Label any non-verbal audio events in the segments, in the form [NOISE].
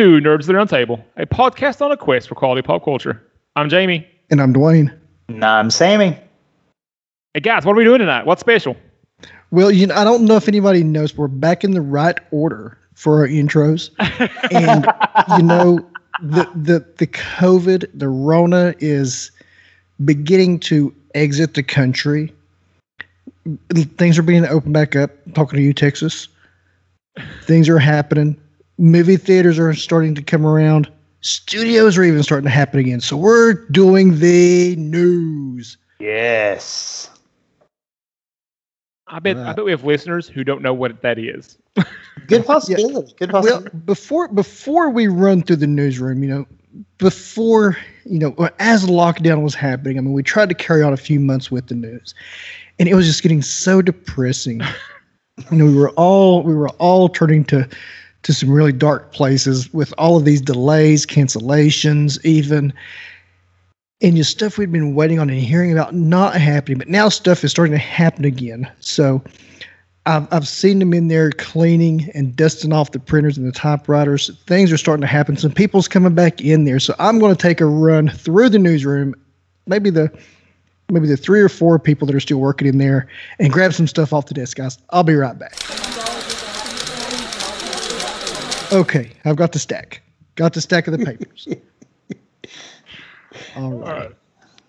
to Nerds That Are on Table, a podcast on a quest for quality pop culture. I'm Jamie. And I'm Dwayne. And I'm Sammy. Hey guys, what are we doing tonight? What's special? Well, you know, I don't know if anybody knows, we're back in the right order for our intros. [LAUGHS] and you know, the the the COVID, the Rona is beginning to exit the country. Things are being opened back up. I'm talking to you, Texas. Things are happening. Movie theaters are starting to come around. Studios are even starting to happen again. So we're doing the news. Yes. I bet I bet we have listeners who don't know what that is. Good [LAUGHS] possibility. Yeah. Good possibility. Well, before before we run through the newsroom, you know, before you know, as lockdown was happening, I mean, we tried to carry on a few months with the news, and it was just getting so depressing. [LAUGHS] you know, we were all we were all turning to to some really dark places with all of these delays, cancellations, even and just stuff we'd been waiting on and hearing about not happening, but now stuff is starting to happen again. So I've, I've seen them in there cleaning and dusting off the printers and the typewriters. Things are starting to happen. Some people's coming back in there. So I'm going to take a run through the newsroom, maybe the maybe the three or four people that are still working in there, and grab some stuff off the desk, guys. I'll be right back. Okay, I've got the stack. Got the stack of the papers. [LAUGHS] All right. All right.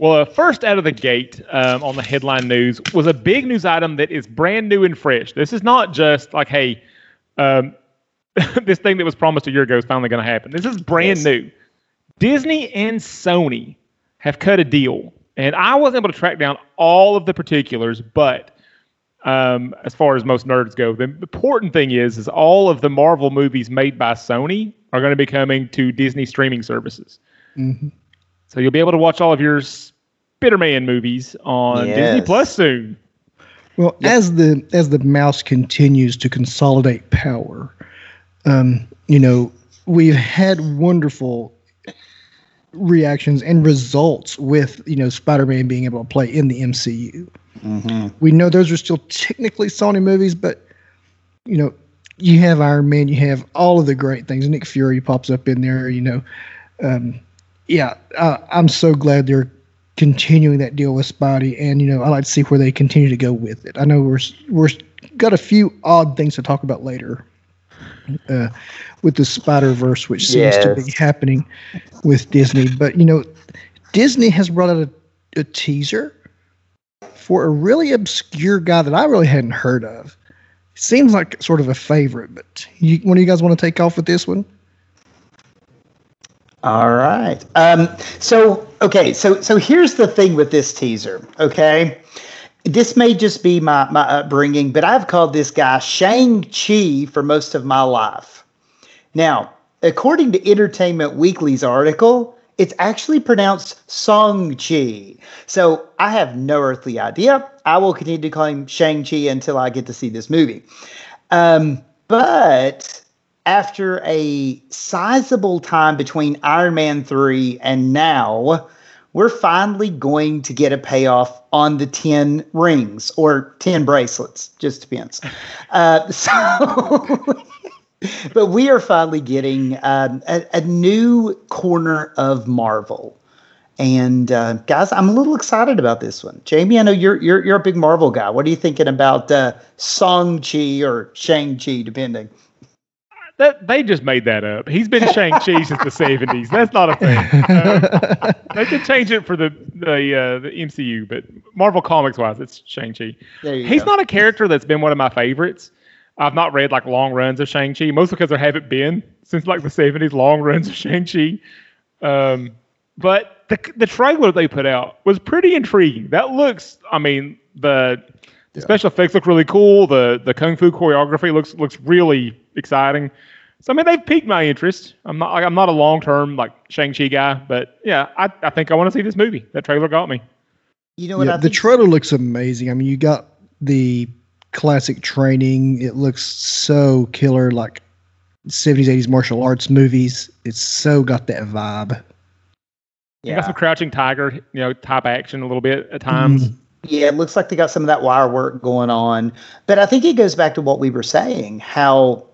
Well, uh, first out of the gate um, on the headline news was a big news item that is brand new and fresh. This is not just like, hey, um, [LAUGHS] this thing that was promised a year ago is finally going to happen. This is brand yes. new. Disney and Sony have cut a deal, and I wasn't able to track down all of the particulars, but um, as far as most nerds go, the important thing is, is all of the Marvel movies made by Sony are going to be coming to Disney streaming services. Mm-hmm. So you'll be able to watch all of your Spider-Man movies on yes. Disney Plus soon. Well, yep. as the as the mouse continues to consolidate power, um, you know, we've had wonderful reactions and results with you know Spider-Man being able to play in the MCU. Mm-hmm. We know those are still technically Sony movies, but you know, you have Iron Man, you have all of the great things. Nick Fury pops up in there, you know. Um, yeah, uh, I'm so glad they're continuing that deal with Spidey, and you know, I like to see where they continue to go with it. I know we're we're got a few odd things to talk about later uh, with the Spider Verse, which seems yes. to be happening with Disney. But you know, Disney has brought out a, a teaser for a really obscure guy that I really hadn't heard of. Seems like sort of a favorite, but you, one of you guys want to take off with this one? All right. Um, so okay, so so here's the thing with this teaser. Okay, this may just be my my upbringing, but I've called this guy Shang Chi for most of my life. Now, according to Entertainment Weekly's article, it's actually pronounced Song Chi. So I have no earthly idea. I will continue to call him Shang Chi until I get to see this movie. Um, but after a sizable time between Iron Man 3 and now, we're finally going to get a payoff on the 10 rings or 10 bracelets, just depends. Uh, [LAUGHS] so, [LAUGHS] but we are finally getting um, a, a, new corner of Marvel. And uh, guys, I'm a little excited about this one. Jamie, I know you're you're you're a big Marvel guy. What are you thinking about uh, Song Chi or Shang Chi, depending? That they just made that up. He's been Shang Chi since the seventies. That's not a thing. [LAUGHS] Uh, they could change it for the the uh, the MCU, but Marvel comics wise, it's Shang Chi. He's go. not a character that's been one of my favorites. I've not read like long runs of Shang Chi, mostly because there haven't been since like the seventies long runs of Shang Chi. Um, but the the trailer they put out was pretty intriguing. That looks, I mean, the the yeah. special effects look really cool. The the kung fu choreography looks looks really exciting. So I mean, they've piqued my interest. I'm not I'm not a long term like Shang Chi guy, but yeah, I, I think I want to see this movie. That trailer got me. You know what? Yeah, the trailer looks amazing. I mean, you got the classic training. It looks so killer, like 70s, 80s martial arts movies. It's so got that vibe. Yeah, you got some crouching tiger, you know, type action a little bit at times. Mm. Yeah, it looks like they got some of that wire work going on. But I think it goes back to what we were saying, how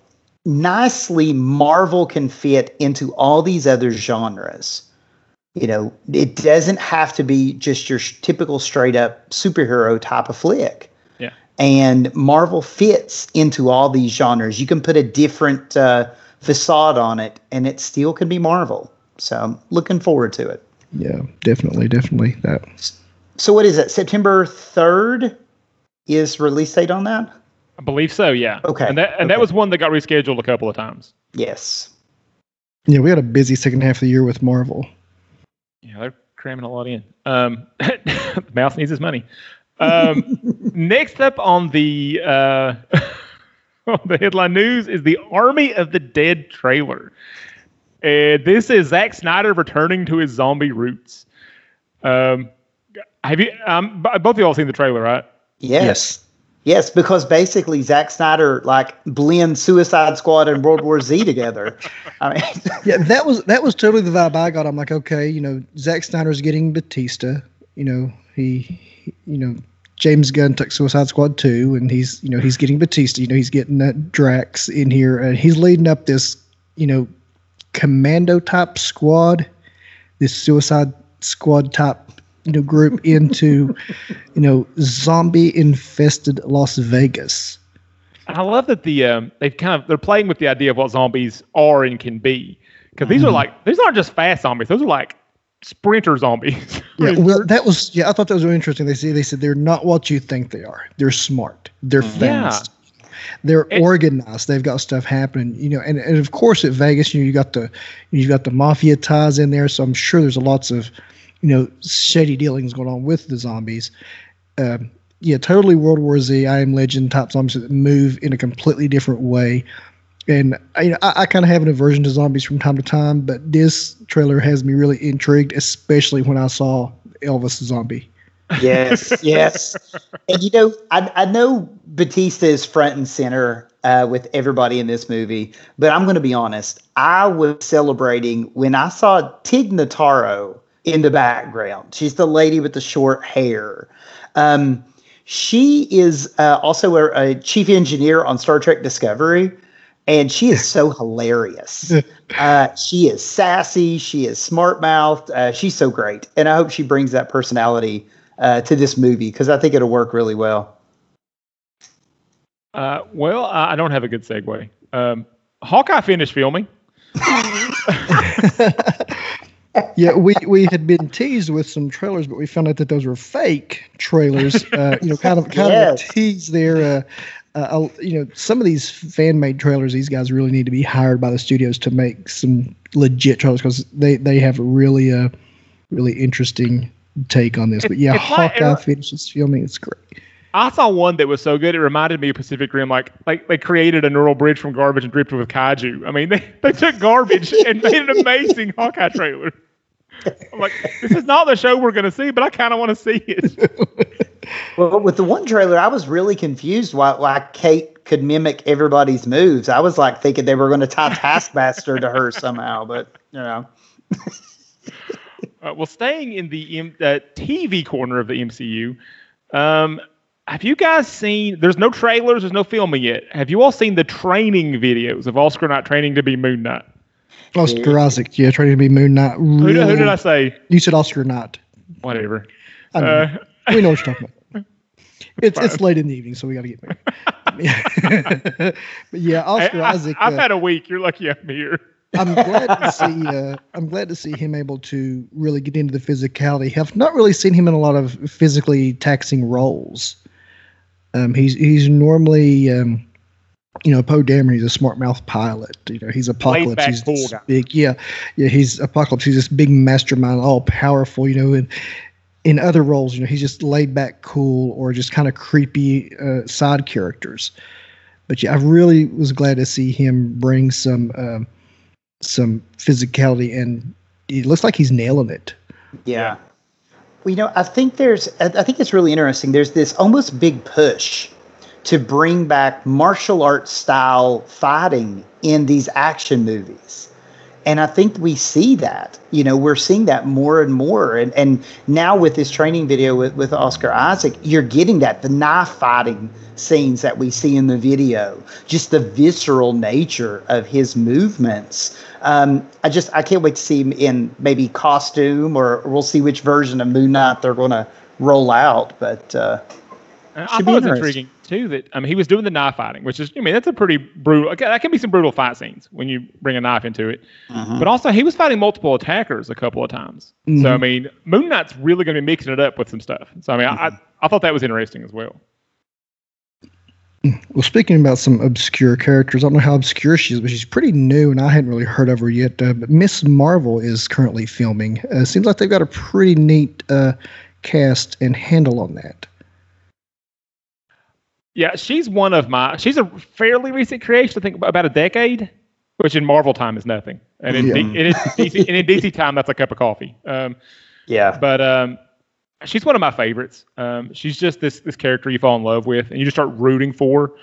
nicely Marvel can fit into all these other genres. You know, it doesn't have to be just your typical straight up superhero type of flick. Yeah. And Marvel fits into all these genres. You can put a different uh, facade on it, and it still can be Marvel. So I'm looking forward to it. Yeah, definitely, definitely that. So what is it? September third is release date on that? I believe so. Yeah. Okay. And that and okay. that was one that got rescheduled a couple of times. Yes. Yeah, we had a busy second half of the year with Marvel. Yeah, they're cramming a lot in. Um, [LAUGHS] the mouse needs his money. Um, next up on the uh, [LAUGHS] on the headline news is the Army of the Dead trailer. And this is Zack Snyder returning to his zombie roots. Um, have you? Um, b- both of y'all seen the trailer, right? Yes. Yes, because basically Zack Snyder like blends Suicide Squad and World War Z together. [LAUGHS] I mean, Yeah, that was that was totally the vibe I got. I'm like, okay, you know, Zack Snyder's getting Bautista. You know, he, he- you know, James Gunn took Suicide Squad 2, and he's, you know, he's getting Bautista. You know, he's getting that Drax in here, and he's leading up this, you know, commando type squad, this Suicide Squad type, you know, group [LAUGHS] into, you know, zombie infested Las Vegas. I love that the um, they've kind of they're playing with the idea of what zombies are and can be because these are like these aren't just fast zombies; those are like sprinter zombies. [LAUGHS] Yeah, well, that was yeah. I thought that was really interesting. They say they said they're not what you think they are. They're smart. They're Yeah. fast. They're And- organized. They've got stuff happening. You know, and, and of course at Vegas, you know, you got the you got the mafia ties in there. So I'm sure there's lots of you know shady dealings going on with the zombies. Um, yeah, totally World War Z, I Am Legend type zombies that move in a completely different way. And I, you know, I, I kind of have an aversion to zombies from time to time, but this trailer has me really intrigued, especially when I saw Elvis the zombie. yes, [LAUGHS] yes. And you know, I, I know Bautista is front and center uh, with everybody in this movie, but I'm going to be honest. I was celebrating when I saw Tig Notaro in the background. She's the lady with the short hair. Um, she is uh, also a, a chief engineer on Star Trek Discovery, and she is so hilarious. [LAUGHS] Uh, she is sassy. She is smart mouthed. Uh, she's so great, and I hope she brings that personality uh, to this movie because I think it'll work really well. uh, well, I I don't have a good segue. Um, Hawkeye finished filming. [LAUGHS] Yeah, we, we had been teased with some trailers, but we found out that those were fake trailers. Uh, you know, kind of kind Yes. of a tease there. Uh, uh, you know, some of these fan made trailers, these guys really need to be hired by the studios to make some legit trailers because they they have really a really interesting take on this. But yeah, Hawkeye finishes filming. It's great. I saw one that was so good it reminded me of Pacific Rim. Like like they created a neural bridge from garbage and dripped it with kaiju. I mean, [LAUGHS] they, they took garbage [LAUGHS] and made an amazing Hawkeye trailer. I'm like, this is not the show we're gonna see, but I kind of want to see it. [LAUGHS] Well, with the one trailer, I was really confused why why Kate could mimic everybody's moves. I was like thinking they were going to tie Taskmaster to her somehow, but you know. Uh, well, staying in the M- uh, TV corner of the MCU, um, have you guys seen? There's no trailers, there's no filming yet. Have you all seen the training videos of Oscar Knight training to be Moon Knight? Oscar Isaac, yeah, training to be Moon Knight. Who, Really, did- who did I say? You said Oscar Knight. Whatever. I know. Uh, we know what you're talking about. It's it's late in the evening, so we got to get moving. but yeah, Oscar I, Isaac. I, have uh, had a week. You're lucky I'm here. I'm glad to see. Uh, I'm glad to see him able to really get into the physicality. Have not really seen him in a lot of physically taxing roles. Um, he's he's normally, um, you know, Poe Dameron. He's a smart mouth pilot. You know, he's Apocalypse. He's this big, yeah, yeah. He's Apocalypse. He's this big mastermind, all powerful. You know, and in other roles, you know, he's just laid back, cool, or just kind of creepy uh, side characters. But yeah, I really was glad to see him bring some um, some physicality, and it looks like he's nailing it. Yeah. Well, you know, I think there's, I I think it's really interesting. There's this almost big push to bring back martial arts style fighting in these action movies. And I think we see that. You know, we're seeing that more and more. And and now with this training video with, with Oscar Isaac, you're getting that the knife fighting scenes that we see in the video, just the visceral nature of his movements. Um, I just I can't wait to see him in maybe costume, or we'll see which version of Moon Knight they're going to roll out. But uh, I thought it was intriguing too that I mean he was doing the knife fighting, which is I mean that's a pretty brutal. That can be some brutal fight scenes when you bring a knife into it. Mm-hmm. But also he was fighting multiple attackers a couple of times. Mm-hmm. So I mean Moon Knight's really going to be mixing it up with some stuff. So I mean mm-hmm. I I thought that was interesting as well. Well, speaking about some obscure characters, I don't know how obscure she is, but she's pretty new, and I hadn't really heard of her yet. Uh, but Miss Marvel is currently filming. Uh, seems like they've got a pretty neat uh, cast and handle on that. Yeah, she's one of my. She's a fairly recent creation. I think about a decade, which in Marvel time is nothing, and in, yeah. D, in DC, and in DC time that's a cup of coffee. Um, yeah, but um, she's one of my favorites. Um, she's just this this character you fall in love with, and you just start rooting for,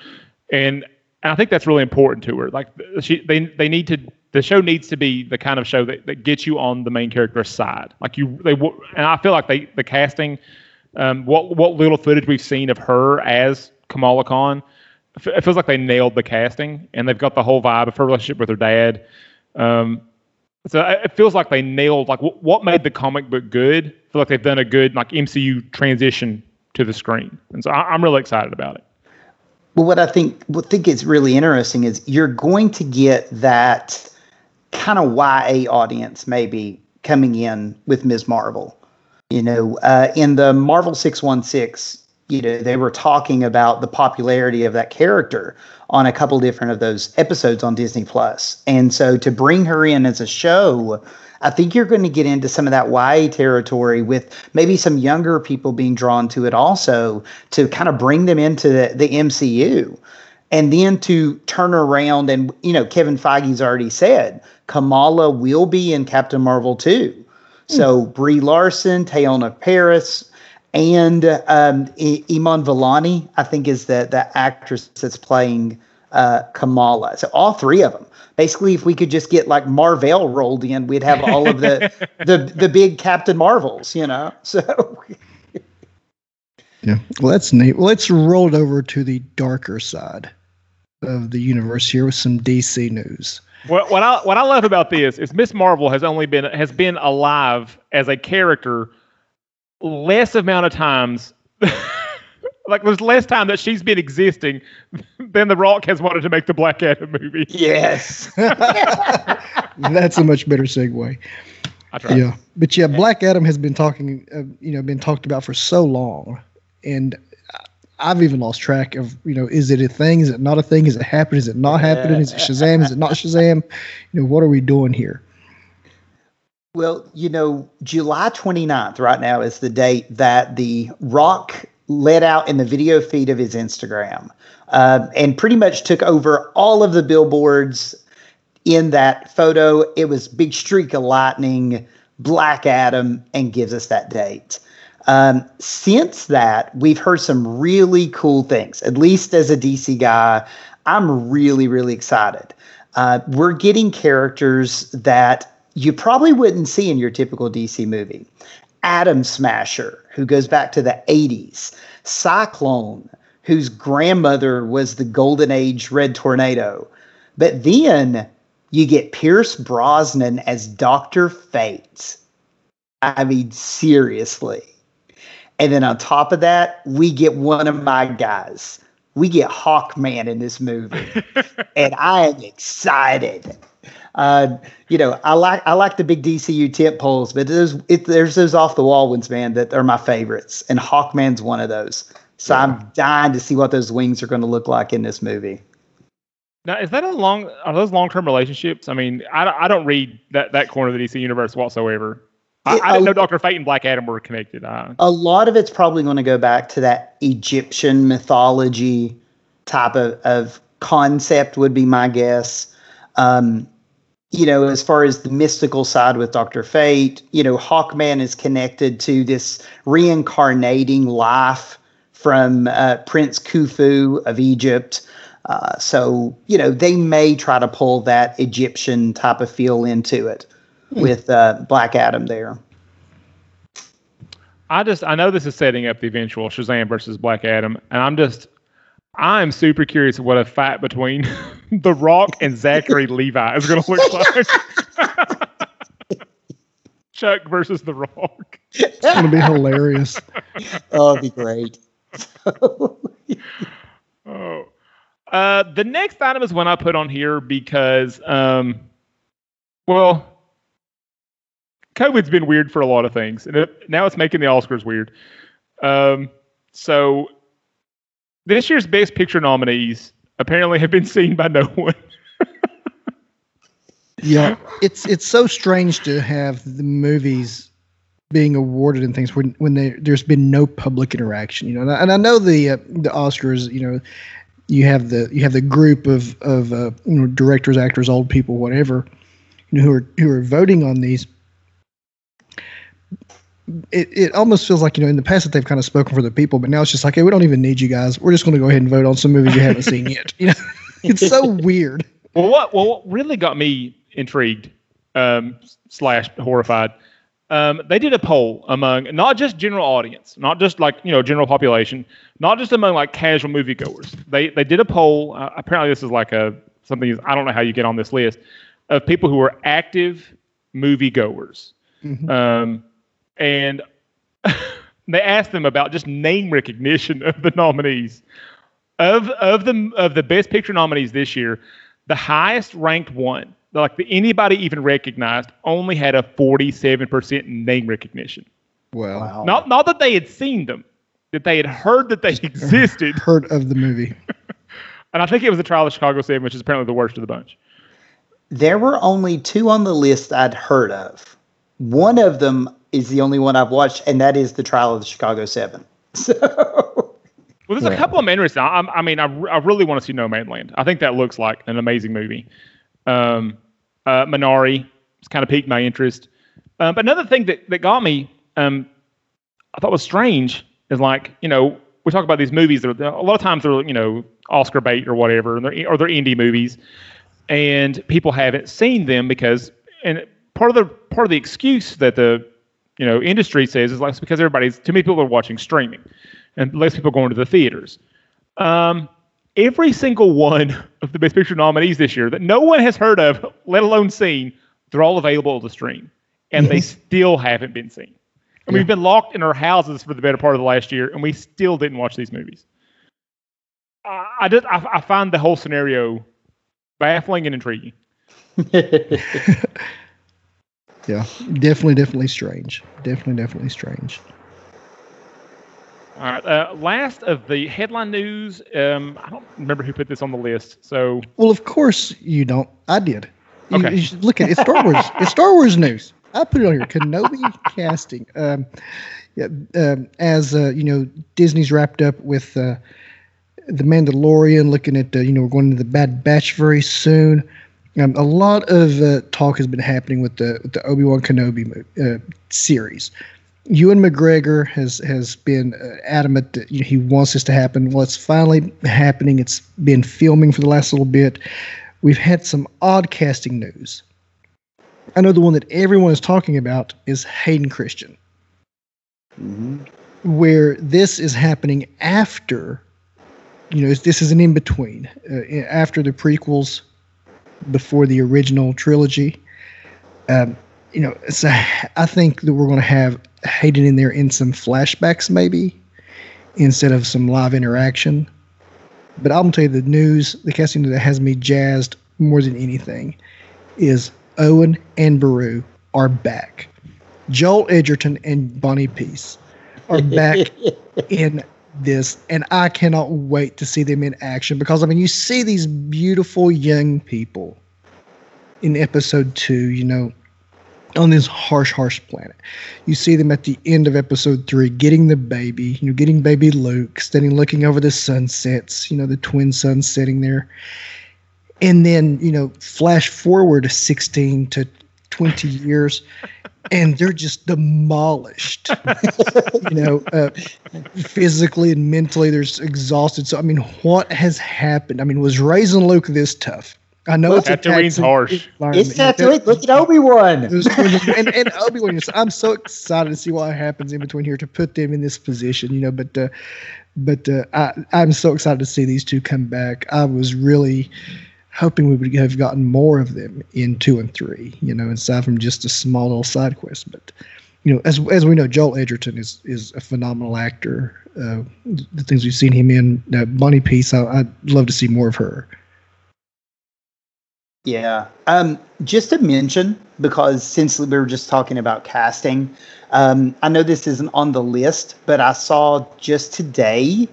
and, and I think that's really important to her. Like she, they they need to. The show needs to be the kind of show that, that gets you on the main character's side. Like you, they and I feel like they the casting, um, what what little footage we've seen of her as Kamala Khan, it feels like they nailed the casting, and they've got the whole vibe of her relationship with her dad. Um, so it feels like they nailed like what made the comic book good. I feel like they've done a good like MCU transition to the screen, and so I, am really excited about it. Well, what I think what I think is really interesting is you're going to get that kind of YA audience maybe coming in with Ms. Marvel. You know, uh, in the Marvel six one six, you know, they were talking about the popularity of that character on a couple different of those episodes on Disney Plus. And so to bring her in as a show, I think you're going to get into some of that YA territory with maybe some younger people being drawn to it also to kind of bring them into the, the MCU. And then to turn around and, you know, Kevin Feige's already said Kamala will be in Captain Marvel too. So hmm. Brie Larson, Teyonah Parris, and um, Iman Vellani, I think, is the the actress that's playing uh, Kamala. So all three of them. Basically, if we could just get like Mar-Vell rolled in, we'd have all of the [LAUGHS] the the big Captain Marvels, you know. [LAUGHS] So. [LAUGHS] yeah, well, that's neat. Well, let's roll it over to the darker side of the universe here with some DC news. What, what I what I love about this is Miss Marvel has only been has been alive as a character less amount of times [LAUGHS] like there's less time that she's been existing than the rock has wanted to make the black adam movie. Yes. [LAUGHS] That's a much better segue. Yeah. But yeah black adam has been talking uh, you know been talked about for so long. And i've even lost track of you know is it a thing? Is it not a thing? Is it happening? Is it not happening? Is it shazam? Is it not shazam? You know what are we doing here well, you know, July 29th right now is the date that The Rock let out in the video feed of his Instagram uh, and pretty much took over all of the billboards in that photo. It was big streak of lightning, Black Adam, and gives us that date. Um, since that, we've heard some really cool things. At least as a DC guy, I'm really, really excited. Uh, we're getting characters that you probably wouldn't see in your typical DC movie. Atom Smasher, who goes back to the 80s. Cyclone, whose grandmother was the Golden Age Red Tornado. But then you get Pierce Brosnan as Dr. Fate. I mean, seriously. And then on top of that, we get one of my guys. We get Hawkman in this movie. [LAUGHS] and I am excited. Uh, you know, I like I like the big DCU tent poles, but there's it, there's those off the wall ones, man, that are my favorites, and Hawkman's one of those. So yeah. I'm dying to see what those wings are going to look like in this movie. Now, is that a long? Are those long term relationships? I mean, I, I don't read that that corner of the DC universe whatsoever. I, I didn't know Doctor Fate and Black Adam were connected. Uh, a lot of it's probably going to go back to that Egyptian mythology type of, of concept, would be my guess. Um, you know, as far as the mystical side with Dr. Fate, you know, Hawkman is connected to this reincarnating life from uh, Prince Khufu of Egypt. Uh, so you know they may try to pull that Egyptian type of feel into it hmm. with uh, Black Adam there. I just I know this is setting up the eventual Shazam versus Black Adam, and I'm just I'm super curious what a fight between [LAUGHS] The Rock and Zachary [LAUGHS] Levi is going to look like. [LAUGHS] Chuck versus The Rock. It's going to be hilarious. oh, it'd be great. oh. Uh, the next item is one I put on here because, um, well, COVID's been weird for a lot of things, and it, now it's making the Oscars weird. Um, so this year's Best Picture nominees apparently have been seen by no one. [LAUGHS] yeah, it's it's so strange to have the movies being awarded and things when when they, there's been no public interaction. You know, and I, and I know the uh, the Oscars. You know, you have the you have the group of of uh, you know directors, actors, old people, whatever, you know, who are who are voting on these. It, it almost feels like you know in the past that they've kind of spoken for the people, but now it's just like, hey, we don't even need you guys. We're just going to go ahead and vote on some movies you haven't seen yet. You know, [LAUGHS] it's so [LAUGHS] weird. Well, what well what really got me intrigued um, slash horrified. Um, they did a poll among not just general audience, not just like you know general population, not just among like casual moviegoers. They they did a poll. Uh, apparently, this is like a something. I don't know how you get on this list of people who are active moviegoers, mm-hmm. um, and [LAUGHS] they asked them about just name recognition of the nominees. Of of the of the best picture nominees this year, the highest ranked one like the, anybody even recognized only had a 47% name recognition. Well, wow. Not not that they had seen them, that they had heard that they [LAUGHS] existed. [LAUGHS] heard of the movie. and I think it was the trial of Chicago 7, which is apparently the worst of the bunch. There were only two on the list I'd heard of. One of them is the only one I've watched, and that is the trial of the Chicago 7. [LAUGHS] So well, there's yeah. a couple of interesting. I, I mean, I, I really want to see Nomadland. I think that looks like an amazing movie. Um, uh, Minari. It's kind of piqued my interest. Uh, but another thing that, that got me, um, I thought was strange, is like, you know, we talk about these movies that are, a lot of times they're, you know, Oscar bait or whatever, and they're, or they're indie movies, and people haven't seen them because, and part of the part of the excuse that the, you know, industry says is like because everybody's too many people are watching streaming, and less people going to the theaters. Um, every single one of the Best Picture nominees this year that no one has heard of, let alone seen, they're all available to stream, and they still haven't been seen. And yeah. we've been locked in our houses for the better part of the last year, and we still didn't watch these movies. I, I just I, I find the whole scenario baffling and intriguing. [LAUGHS] yeah, definitely, definitely strange. Definitely, definitely strange. All right. Uh, last of the headline news. Um, I don't remember who put this on the list. So. Well, of course you don't. I did. You, okay. You look at it. It's Star Wars. it's Star Wars news. I put it on here. Kenobi [LAUGHS] casting. Um, yeah. Um, as uh, you know, Disney's wrapped up with uh, the Mandalorian. Looking at uh, you know we're going to the Bad Batch very soon. Um, a lot of uh, talk has been happening with the with the Obi Wan Kenobi uh, series. Ewan McGregor has has been uh, adamant that you know, he wants this to happen. Well, it's finally happening. It's been filming for the last little bit. We've had some odd casting news. I know the one that everyone is talking about is Hayden Christensen, mm-hmm. where this is happening after. You know, this is an in between uh, after the prequels, before the original trilogy. Um, you know, so I think that we're going to have Hayden in there in some flashbacks, maybe instead of some live interaction. But I'm gonna tell you the news, the casting that has me jazzed more than anything is Owen and Beru are back. Joel Edgerton and Bonnie Piesse are back [LAUGHS] in this, and I cannot wait to see them in action because I mean, you see these beautiful young people in episode two, you know, on this harsh, harsh planet. You see them at the end of episode three getting the baby, you know, getting baby Luke, standing looking over the sunsets, you know, the twin suns setting there. And then, you know, flash forward to 16 to 20 years, and they're just demolished. [LAUGHS] you know, uh, physically and mentally, they're exhausted. So, I mean, what has happened? I mean, was raising Luke this tough? I know it's Tatooine's harsh. It's Tatooine. Look at Obi Wan. [LAUGHS] and, and Obi Wan. I'm so excited to see what happens in between here to put them in this position. You know, but uh, but uh, I I'm so excited to see these two come back. I was really hoping we would have gotten more of them in two and three. You know, aside from just a small little side quest. But you know, as as we know, Joel Edgerton is is a phenomenal actor. Uh, the things we've seen him in, uh, Bonnie Piesse, I, I'd love to see more of her. Yeah. Um, just to mention, because since we were just talking about casting, um, I know this isn't on the list, but I saw just today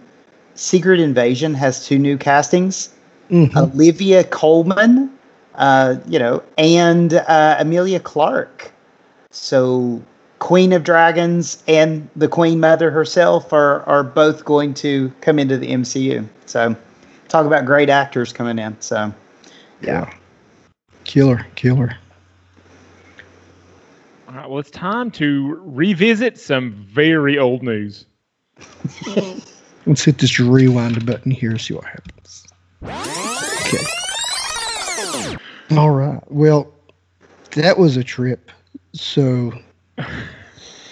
Secret Invasion has two new castings mm-hmm. Olivia Colman, uh, you know, and uh, Emilia Clarke. So, Queen of Dragons and the Queen Mother herself are, are both going to come into the MCU. So, talk about great actors coming in. So, yeah. Killer, killer. All right, well, it's time to revisit some very old news. [LAUGHS] Let's hit this rewind button here, and see what happens. Okay. All right. Well, that was a trip. So,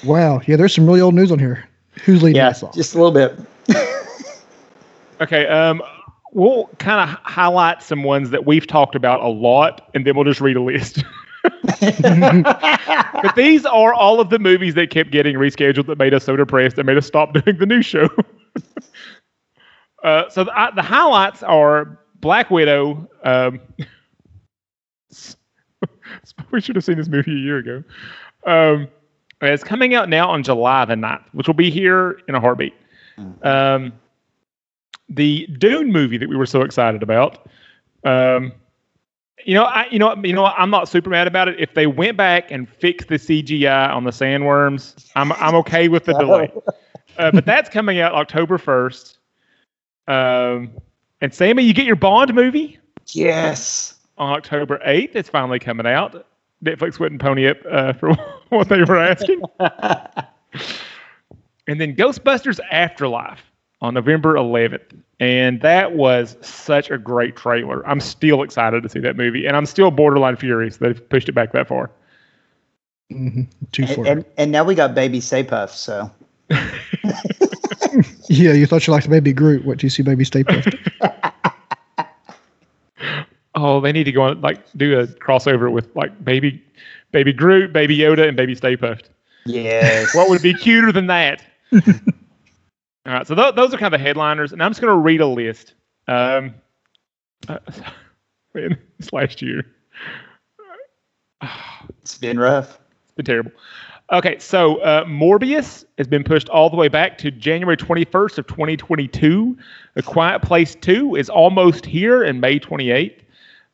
wow. Yeah, there's some really old news on here. Who's leading yeah, us off? Just a little bit. [LAUGHS] okay. Um, we'll kind of highlight some ones that we've talked about a lot, and then we'll just read a list. [LAUGHS] but these are all of the movies that kept getting rescheduled that made us so depressed that made us stop [LAUGHS] doing the new show. uh, so the, the, highlights are Black Widow. Um, [LAUGHS] we should have seen this movie a year ago. Um, it's coming out now on July the 9th, which will be here in a heartbeat. Um, the Dune movie that we were so excited about. Um, you know, I, you know, you know, I'm not super mad about it. If they went back and fixed the CGI on the sandworms, I'm I'm okay with the [LAUGHS] delay. Uh, but that's coming out October 1st. Um, and Sammy, you get your Bond movie. Yes. On October 8th, it's finally coming out. Netflix wouldn't pony up uh, [LAUGHS] for what they were asking. [LAUGHS] and then Ghostbusters Afterlife on November 11th. And that was such a great trailer. I'm still excited to see that movie. And I'm still borderline furious they've pushed it back that far. Mm-hmm. Too far. And, and, and, now we got Baby Stay Puft, so. [LAUGHS] yeah, you thought you liked Baby Groot. What do you see, Baby Stay Puft? Oh, they need to go on, like, do a crossover with, like, Baby Baby Groot, Baby Yoda, and Baby Stay Puft. Yes. what would be cuter than that? [LAUGHS] All right, so th- those are kind of the headliners, and I'm just going to read a list. Um, uh, [LAUGHS] man, this last year, it's been rough. It's been terrible. Okay, so uh, Morbius has been pushed all the way back to January 21st of 2022. A Quiet Place 2 is almost here in May 28th.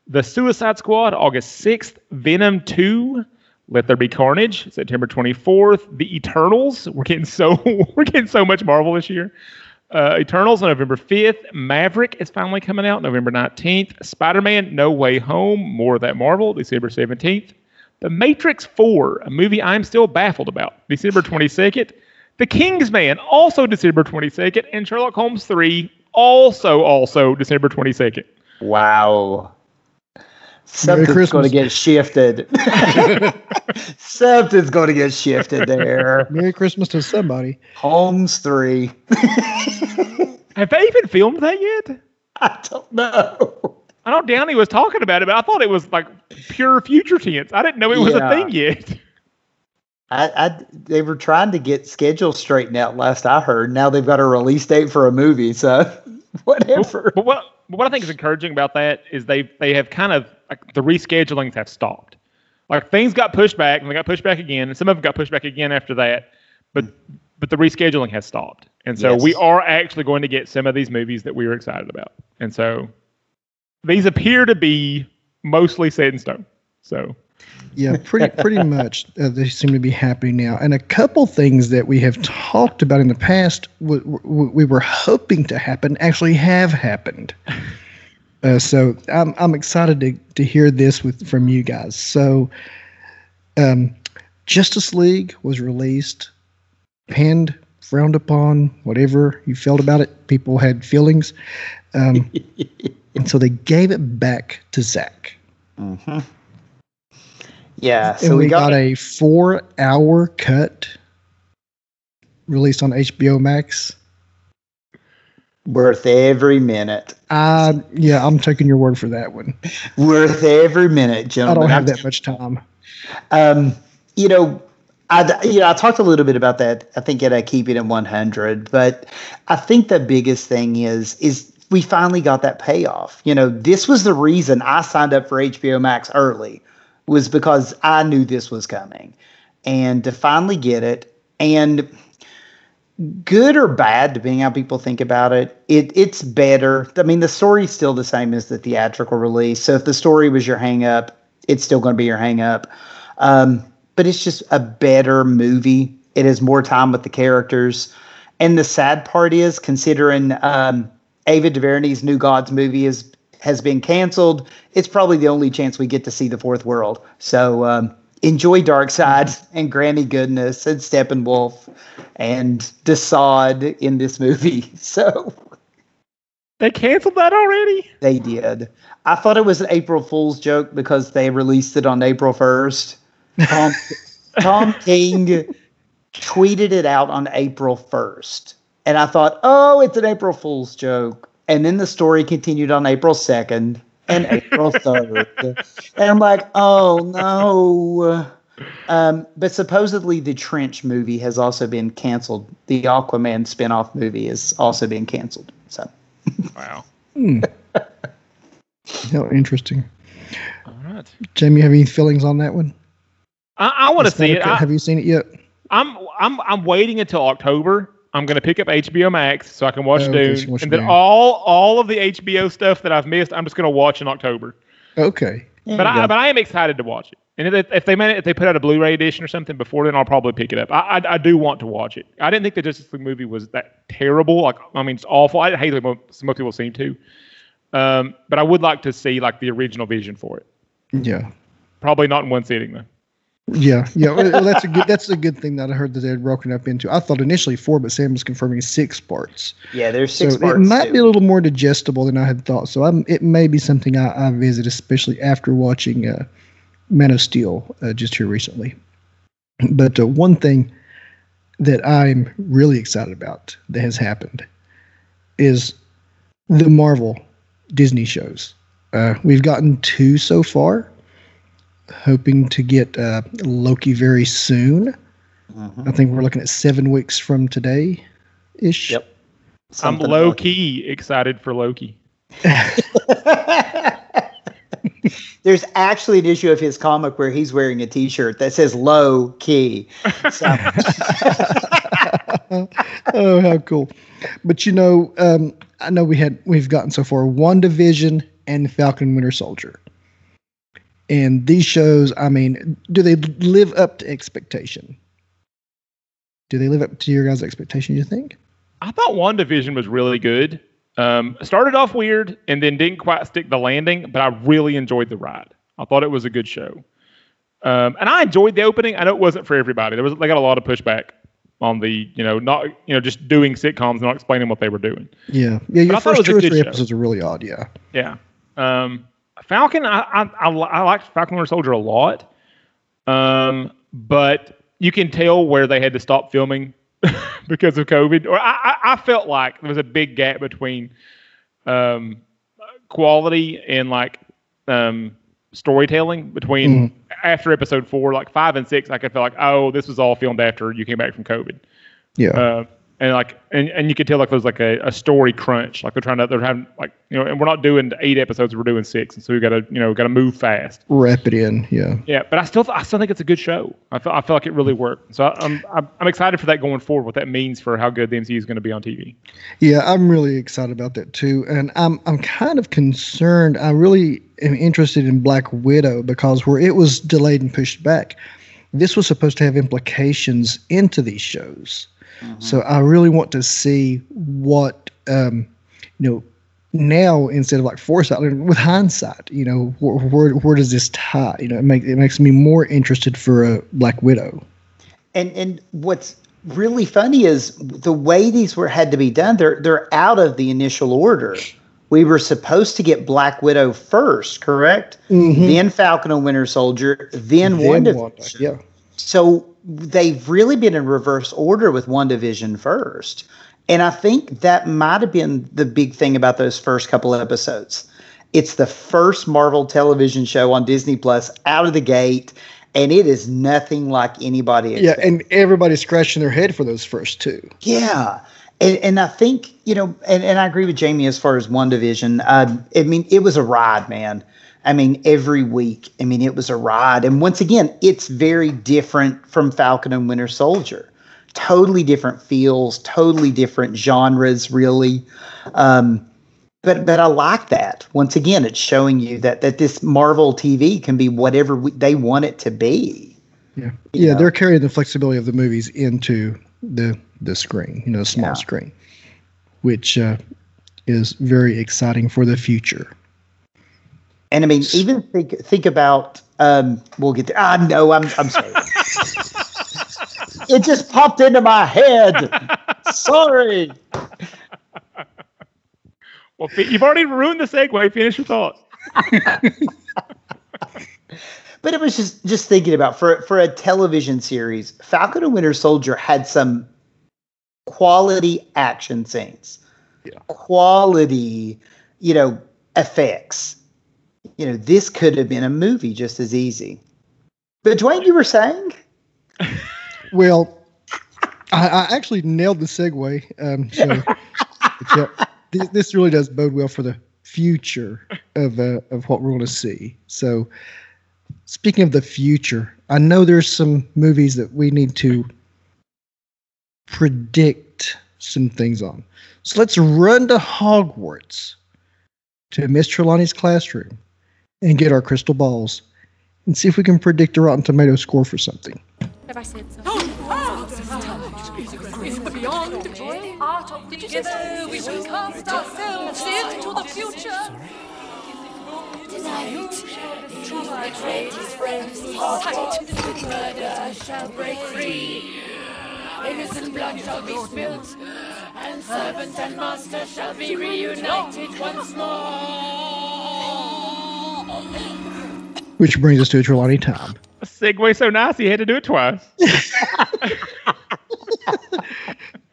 The Suicide Squad, August 6th. Venom 2, let There Be Carnage, September 24th. The Eternals, we're getting so [LAUGHS] we're getting so much Marvel this year. Uh, Eternals November 5th. Maverick is finally coming out November 19th. Spider-Man No Way Home, more of that Marvel, December 17th. The Matrix 4, a movie I'm still baffled about, December 22nd. The Kingsman, also December 22nd. And Sherlock Holmes 3, also, also December 22nd. Wow. Something's going to get shifted. [LAUGHS] Something's going to get shifted there. Merry Christmas to somebody. Holmes 3. [LAUGHS] Have they even filmed that yet? I don't know. I know Downey was talking about it, but I thought it was like pure future tense. I didn't know it was yeah. a thing yet. I, I, they were trying to get schedules straightened out last I heard. Now they've got a release date for a movie, so [LAUGHS] whatever. But, but what but what I think is encouraging about that is they they have kind of like the reschedulings have stopped. Like things got pushed back and they got pushed back again, and some of them got pushed back again after that. But but the rescheduling has stopped, and so yes. we are actually going to get some of these movies that we were excited about, and so these appear to be mostly set in stone. So yeah, pretty pretty [LAUGHS] much uh, they seem to be happening now. And a couple things that we have talked about in the past, w- w- we were hoping to happen, actually have happened. Uh, so I'm I'm excited to to hear this with from you guys. So, um, Justice League was released, panned, frowned upon, whatever you felt about it. People had feelings. Um, [LAUGHS] and so they gave it back to Zack. Mm-hmm. Yeah. So and we, we got, got a four hour cut released on HBO Max. Worth every minute. Uh, yeah, I'm taking your word for that one. Worth every minute, gentlemen. I don't have that much time. Um, you know, I you know I talked a little bit about that. I think at a keep it at 100, but I think the biggest thing is is we finally got that payoff. You know, this was the reason I signed up for HBO Max early was because I knew this was coming, and to finally get it and good or bad, depending how people think about it, it it's better. I mean, the story's still the same as the theatrical release. So if the story was your hang up, it's still going to be your hang up. Um, but it's just a better movie. It has more time with the characters. And the sad part is, considering um, Ava DuVernay's New Gods movie is has been canceled, it's probably the only chance we get to see the fourth world. So um, enjoy Darkseid and Granny Goodness and Steppenwolf and Desaad in this movie. [LAUGHS] So they canceled that already? They did. I thought it was an April Fool's joke because they released it on April 1st. Tom, [LAUGHS] Tom King tweeted it out on April 1st. And I thought, oh, it's an April Fool's joke. And then the story continued on April 2nd and April 3rd. and I'm like, oh no. Um, but supposedly the Trench movie has also been canceled. The Aquaman spinoff movie is also being canceled. So, wow. Hmm. How interesting. All right. Jamie, have any feelings on that one? I, I want to see it. have you seen it yet? I'm I'm I'm waiting until October I'm gonna pick up HBO Max so I can watch oh, Dune, watch and then all all of the HBO stuff that I've missed, I'm just gonna watch in October. Okay. but I but I am excited to watch it. And if, if they if they put out a Blu-ray edition or something before then, I'll probably pick it up. I, I, I do want to watch it. I didn't think the Justice League movie was that terrible. Like I mean, it's awful. I hate it. Most, most people seem to. Um, but I would like to see like the original vision for it. Yeah. Probably not in one sitting though. Yeah, yeah, well, that's a good that's a good thing that I heard that they had broken up into. I thought initially four, but Sam was confirming six parts. Yeah, there's six so parts. It might too. be a little more digestible than I had thought. So I'm, it may be something I, I visit, especially after watching uh, Man of Steel uh, just here recently. But uh, one thing that I'm really excited about that has happened is the Marvel Disney shows. Uh, we've gotten two so far hoping to get uh, Loki very soon. Mm-hmm. I think we're looking at seven weeks from today ish. Yep. Something I'm low key excited for Loki. [LAUGHS] There's actually an issue of his comic where he's wearing a T-shirt that says "low key." So. [LAUGHS] oh, how cool! But you know, um, I know we had we've gotten so far WandaVision and Falcon Winter Soldier. And these shows, I mean, do they live up to expectation? Do they live up to your guys' expectation, you think? I thought WandaVision was really good. Um, started off weird and then didn't quite stick the landing, but I really enjoyed the ride. I thought it was a good show. Um, and I enjoyed the opening. I know it wasn't for everybody. There was they got a lot of pushback on the you know not you know just doing sitcoms, not explaining what they were doing. Yeah, yeah. Your first two or three show. episodes are really odd. Yeah. Yeah. Um, Falcon, I, I, I, I liked Falcon Winter Soldier a lot, um, but you can tell where they had to stop filming [LAUGHS] because of COVID. Or I, I, felt like there was a big gap between um, quality and like um, storytelling between mm. after episode four, like five and six. I could feel like, oh, this was all filmed after you came back from COVID. Yeah. Uh, and like and, and you could tell like there's like a, a story crunch. Like they're trying to they're having like you know and we're not doing eight episodes we're doing six. And so we gotta you know gotta move fast. Wrap it in yeah. Yeah but i still i still think it's a good show. I feel, I feel like it really worked. So I'm, I'm i'm excited for that going forward what that means for how good the mcu is going to be on tv yeah i'm really excited about that too. And i'm i'm kind of concerned i really am interested in black widow because where it was delayed and pushed back this was supposed to have implications into these shows Mm-hmm. So I really want to see what um, you know now instead of like foresight, with hindsight, you know, where, where, where does this tie? You know, it makes it makes me more interested for a Black Widow. And and what's really funny is the way these were had to be done. They're they're out of the initial order. We were supposed to get Black Widow first, correct? Mm-hmm. Then Falcon and Winter Soldier, then, then Wanda. Wanda. Yeah. So they've really been in reverse order with WandaVision first. And I think that might have been the big thing about those first couple episodes. It's the first Marvel television show on Disney Plus out of the gate, and it is nothing like anybody. Expected. Yeah, and everybody's scratching their head for those first two. Yeah. And, and I think, you know, and, and I agree with Jamie as far as WandaVision. Uh, I mean, it was a ride, man. I mean, every week. I mean, it was a ride. And once again, it's very different from Falcon and Winter Soldier. Totally different feels, totally different genres, really. Um, but but I like that. Once again, it's showing you that that this Marvel TV can be whatever we, they want it to be. Yeah, yeah, know? they're carrying the flexibility of the movies into the the screen, you know, small yeah. screen, which uh, is very exciting for the future. And I mean, [LAUGHS] even think think about. Um, we'll get there. Ah, no, I'm I'm sorry. it just popped into my head. sorry. Well, you've already ruined the segue. Finish your thought. [LAUGHS] but it was just just thinking about for for a television series, Falcon and Winter Soldier had some quality action scenes, yeah. quality, you know, effects you know, this could have been a movie just as easy. But Dwayne, you were saying? [LAUGHS] well, I, I, actually nailed the segue. Um, so this, this, really does bode well for the future of uh, of what we're going to see. So, speaking of the future, I know there's some movies that we need to predict some things on. So let's run to Hogwarts to Miss Trelawney's classroom and get our crystal balls and see if we can predict a Rotten Tomato score for something. Have I said so? Oh, together we will cast ourselves into the future. Tonight, the greatest friends tight. Murder shall break free. Innocent blood shall be spilt, and servant and master shall be reunited once more. Which brings us to a Trelawney time. A segue so nice, he had to do it twice. [LAUGHS]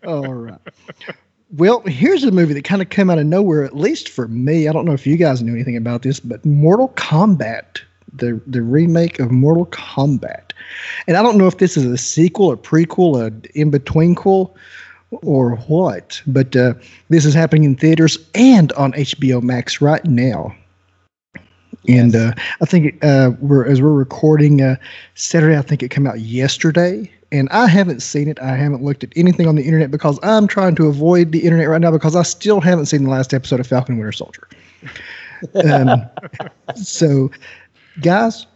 All right. Well, here's a movie that kind of came out of nowhere, at least for me. I don't know if you guys knew anything about this, but Mortal Kombat, the the remake of Mortal Kombat, and I don't know if this is a sequel, a prequel, a in between cool, or what. But uh, this is happening in theaters and on HBO Max right now. And uh, I think uh, we're as we're recording uh, Saturday, I think it came out yesterday, and I haven't seen it. I haven't looked at anything on the internet because I'm trying to avoid the internet right now because I still haven't seen the last episode of Falcon Winter Soldier. Um, [LAUGHS] so, guys,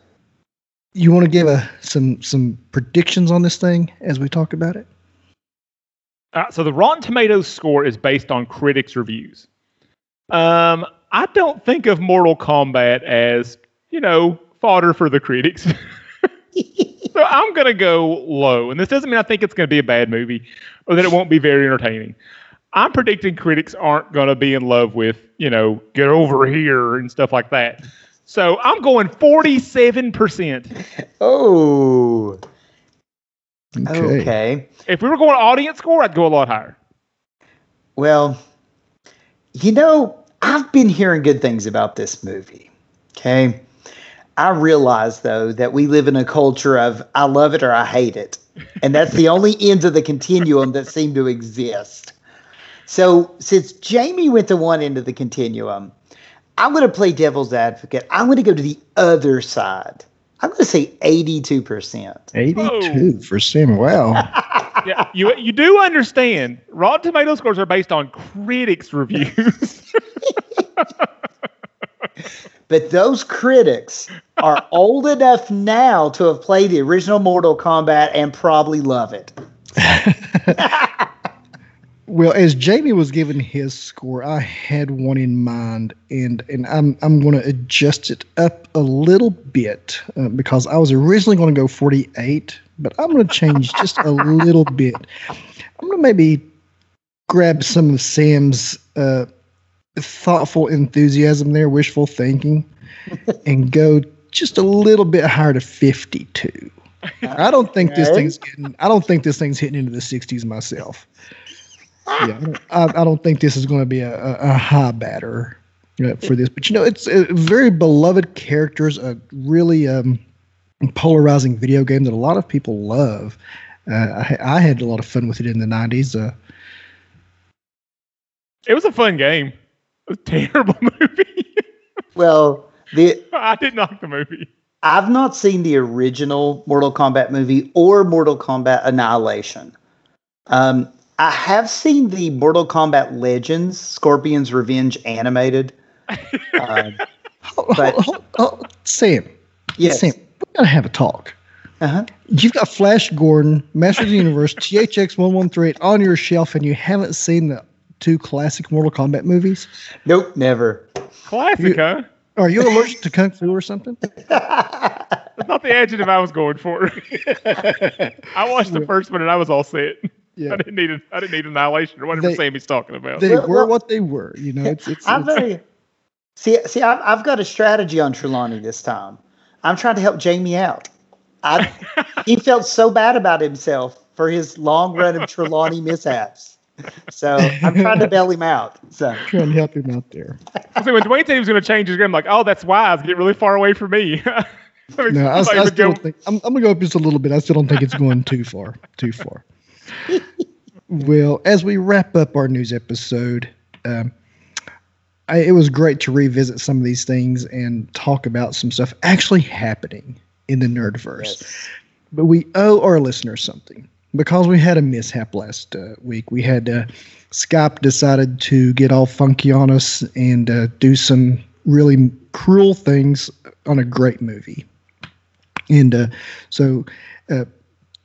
you want to give a some some predictions on this thing as we talk about it? Uh, so the Rotten Tomatoes score is based on critics' reviews. Um, I don't think of Mortal Kombat as, you know, fodder for the critics. [LAUGHS] so I'm going to go low. And this doesn't mean I think it's going to be a bad movie or that it won't be very entertaining. I'm predicting critics aren't going to be in love with, you know, get over here and stuff like that. So I'm going 47%. Oh. Okay. okay. If we were going audience score, I'd go a lot higher. Well, you know, I've been hearing good things about this movie. Okay. I realize though that we live in a culture of I love it or I hate it. And that's the only [LAUGHS] ends of the continuum that seem to exist. So since Jamie went to one end of the continuum, I'm going to play devil's advocate. I'm going to go to the other side. I'm going to say 82%. 82%. Wow. [LAUGHS] yeah, you you do understand. Rotten Tomato scores are based on critics' reviews. [LAUGHS] [LAUGHS] but those critics are old enough now to have played the original Mortal Kombat and probably love it. [LAUGHS] Well, as Jamie was giving his score, I had one in mind, and and I'm I'm going to adjust it up a little bit uh, because I was originally going to go 48, but I'm going to change [LAUGHS] just a little bit. I'm going to maybe grab some of Sam's uh, thoughtful enthusiasm there, wishful thinking, [LAUGHS] and go just a little bit higher to 52. I don't think this thing's getting. I don't think this thing's hitting into the 60s myself. Yeah, I, I don't think this is going to be a, a, a high batter uh, for this. But you know, it's a very beloved characters, a really um, polarizing video game that a lot of people love. Uh, I, I, had a lot of fun with it in the 90s. Uh, it was a fun game. It was a terrible [LAUGHS] movie. well, the I did not like the movie. I've not seen the original Mortal Kombat movie or Mortal Kombat Annihilation. Um, I have seen the Mortal Kombat Legends Scorpion's Revenge animated. [LAUGHS] Uh, but oh, oh, Sam, yes. Sam, we're gonna have a talk. Uh-huh. You've got Flash Gordon, Master of the Universe, THX one one three on your shelf, and you haven't seen the two classic Mortal Kombat movies? Nope, never. Classic, you, huh? Are you allergic to kung fu or something? [LAUGHS] That's not the adjective I was going for. [LAUGHS] I watched the first one and I was all set. Yeah. I didn't need a, I didn't need annihilation or whatever they, Sammy's talking about. They well, were well, what they were, you know. It's, it's, I'm it's, very see see. I've, I've got a strategy on Trelawney this time. I'm trying to help Jamie out. I he felt so bad about himself for his long run of [LAUGHS] Trelawney mishaps. So I'm trying to bail him out. So [LAUGHS] trying to help him out there. So when Dwayne said he was going to change his game, I'm like, oh, that's wise. Get really far away from me. [LAUGHS] no, I, I, I still go. think I'm, I'm gonna go up just a little bit. I still don't think it's going too far. Too far. [LAUGHS] well, as we wrap up our news episode, um, I, it was great to revisit some of these things and talk about some stuff actually happening in the nerdverse. Yes. But we owe our listeners something because we had a mishap last uh, week. We had uh, Skype decided to get all funky on us and uh, do some really cruel things on a great movie. And uh, so, uh,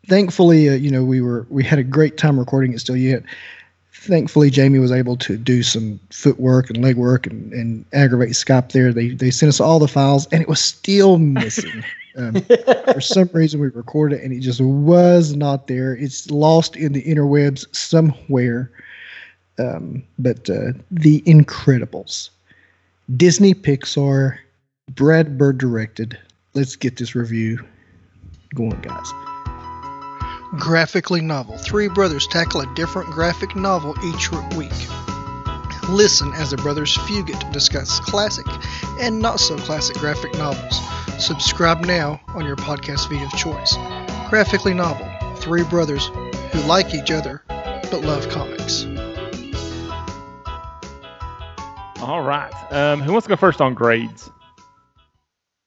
thankfully, uh, you know, we were we had a great time recording it still yet. Thankfully, Jamie was able to do some footwork and legwork and, and aggravate Skype there. They they sent us all the files, and it was still missing. [LAUGHS] Um, for some reason, we recorded it and it just was not there. It's lost in the interwebs somewhere. Um, but uh, The Incredibles, Disney Pixar, Brad Bird directed. Let's get this review going, guys. Graphically novel. Three brothers tackle a different graphic novel each week. Listen as the brothers Fugit discuss classic and not so classic graphic novels. Subscribe now on your podcast feed of choice. Graphically novel Three brothers who like each other but love comics. All right. Um, who wants to go first on grades?